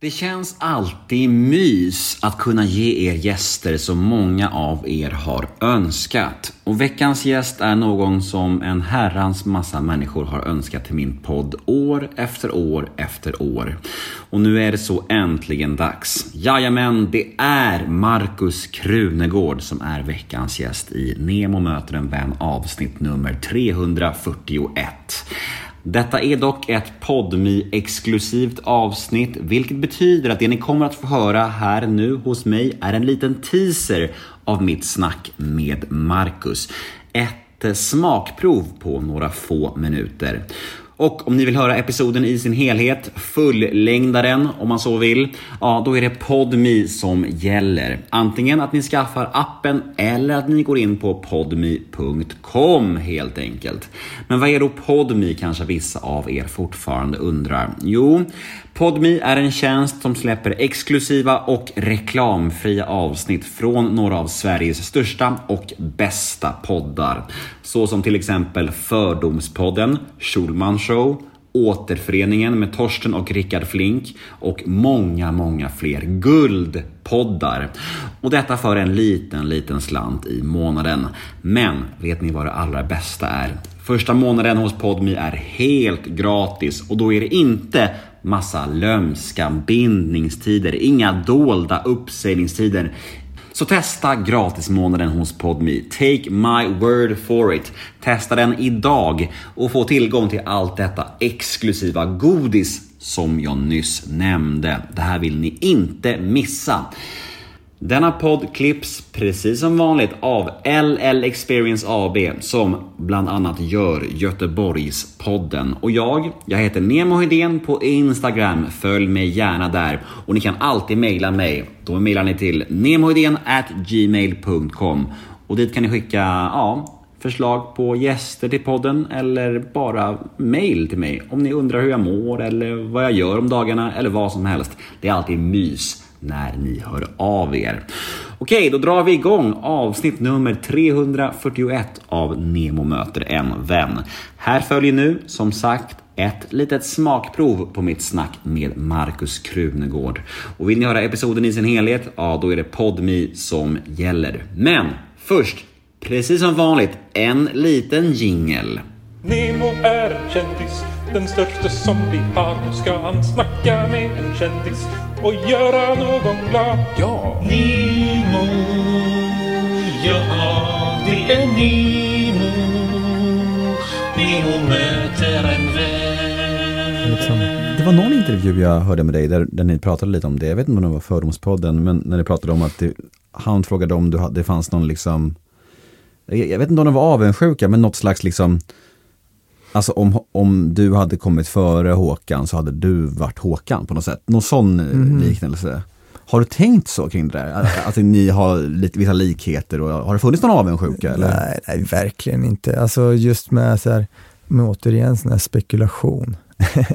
Det känns alltid mys att kunna ge er gäster som många av er har önskat. Och veckans gäst är någon som en herrans massa människor har önskat till min podd år efter år efter år. Och nu är det så äntligen dags. Jajamän, det är Markus Krunegård som är veckans gäst i Nemo möter en vän avsnitt nummer 341. Detta är dock ett podmi exklusivt avsnitt, vilket betyder att det ni kommer att få höra här nu hos mig är en liten teaser av mitt snack med Marcus. Ett eh, smakprov på några få minuter. Och om ni vill höra episoden i sin helhet, fullängdaren om man så vill, ja då är det PodMe som gäller. Antingen att ni skaffar appen eller att ni går in på podme.com helt enkelt. Men vad är då PodMe kanske vissa av er fortfarande undrar? Jo, PodMe är en tjänst som släpper exklusiva och reklamfria avsnitt från några av Sveriges största och bästa poddar. Så som till exempel Fördomspodden, Schulman Show, Återföreningen med Torsten och Rickard Flink och många, många fler guldpoddar. Och detta för en liten, liten slant i månaden. Men vet ni vad det allra bästa är? Första månaden hos Podmi är helt gratis och då är det inte massa lömska bindningstider, inga dolda uppsägningstider. Så testa gratismånaden hos Podme. Take my word for it. Testa den idag och få tillgång till allt detta exklusiva godis som jag nyss nämnde. Det här vill ni inte missa. Denna podd klipps precis som vanligt av LL Experience AB som bland annat gör Göteborgspodden. Och jag, jag heter Nemo Hedén på Instagram. Följ mig gärna där. Och ni kan alltid mejla mig. Då mejlar ni till gmail.com och dit kan ni skicka ja, förslag på gäster till podden eller bara mail till mig om ni undrar hur jag mår eller vad jag gör om dagarna eller vad som helst. Det är alltid mys när ni hör av er. Okej, då drar vi igång avsnitt nummer 341 av Nemo möter en vän. Här följer nu, som sagt, ett litet smakprov på mitt snack med Markus Krunegård. Och vill ni höra episoden i sin helhet, ja då är det PodMe som gäller. Men först, precis som vanligt, en liten jingel. Nemo är en kändis, den största som vi har. Nu ska han snacka med en kändis och göra någon glad. Ja! Nemo, ja det är Nemo. Nemo möter en vän. Liksom, det var någon intervju jag hörde med dig där, där ni pratade lite om det. Jag vet inte om det var Fördomspodden, men när ni pratade om att det, han frågade om du, det fanns någon liksom, jag, vet inte om de var avundsjuka, men något slags liksom, Alltså om, om du hade kommit före Håkan så hade du varit Håkan på något sätt. Någon sån mm. liknelse. Har du tänkt så kring det där? Att, att ni har lite, vissa likheter och har det funnits någon avundsjuka? Eller? Nej, nej, verkligen inte. Alltså just med så här, med återigen sån här spekulation.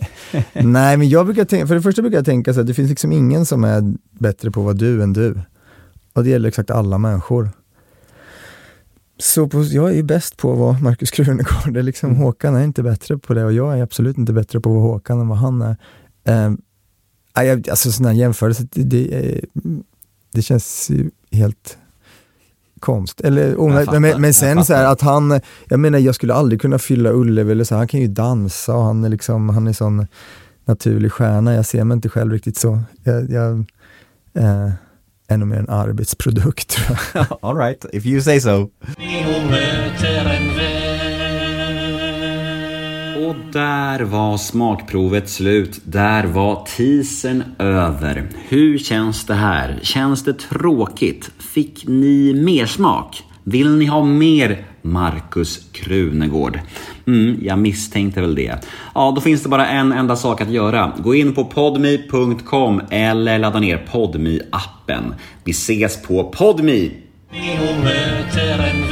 nej, men jag brukar tänka, för det första brukar jag tänka så här, det finns liksom ingen som är bättre på att vara du än du. Och det gäller exakt alla människor. Så på, jag är ju bäst på att vara Markus Krunegård. liksom, mm. Håkan är inte bättre på det och jag är absolut inte bättre på att vara Håkan än vad han är. Eh, alltså sådana jämförelser, det, det, det, känns ju helt konst. Eller, fattar, men, men, sen så här, att han, jag menar jag skulle aldrig kunna fylla Ullevi eller så, han kan ju dansa och han är liksom, han är sån naturlig stjärna. Jag ser mig inte själv riktigt så. Jag, jag eh, ännu mer en arbetsprodukt. All right, if you say so. Och där var smakprovet slut. Där var tisen över. Hur känns det här? Känns det tråkigt? Fick ni mer smak? Vill ni ha mer Markus Krunegård? Mm, jag misstänkte väl det. Ja, då finns det bara en enda sak att göra. Gå in på podme.com eller ladda ner podme appen Vi ses på podme! möter en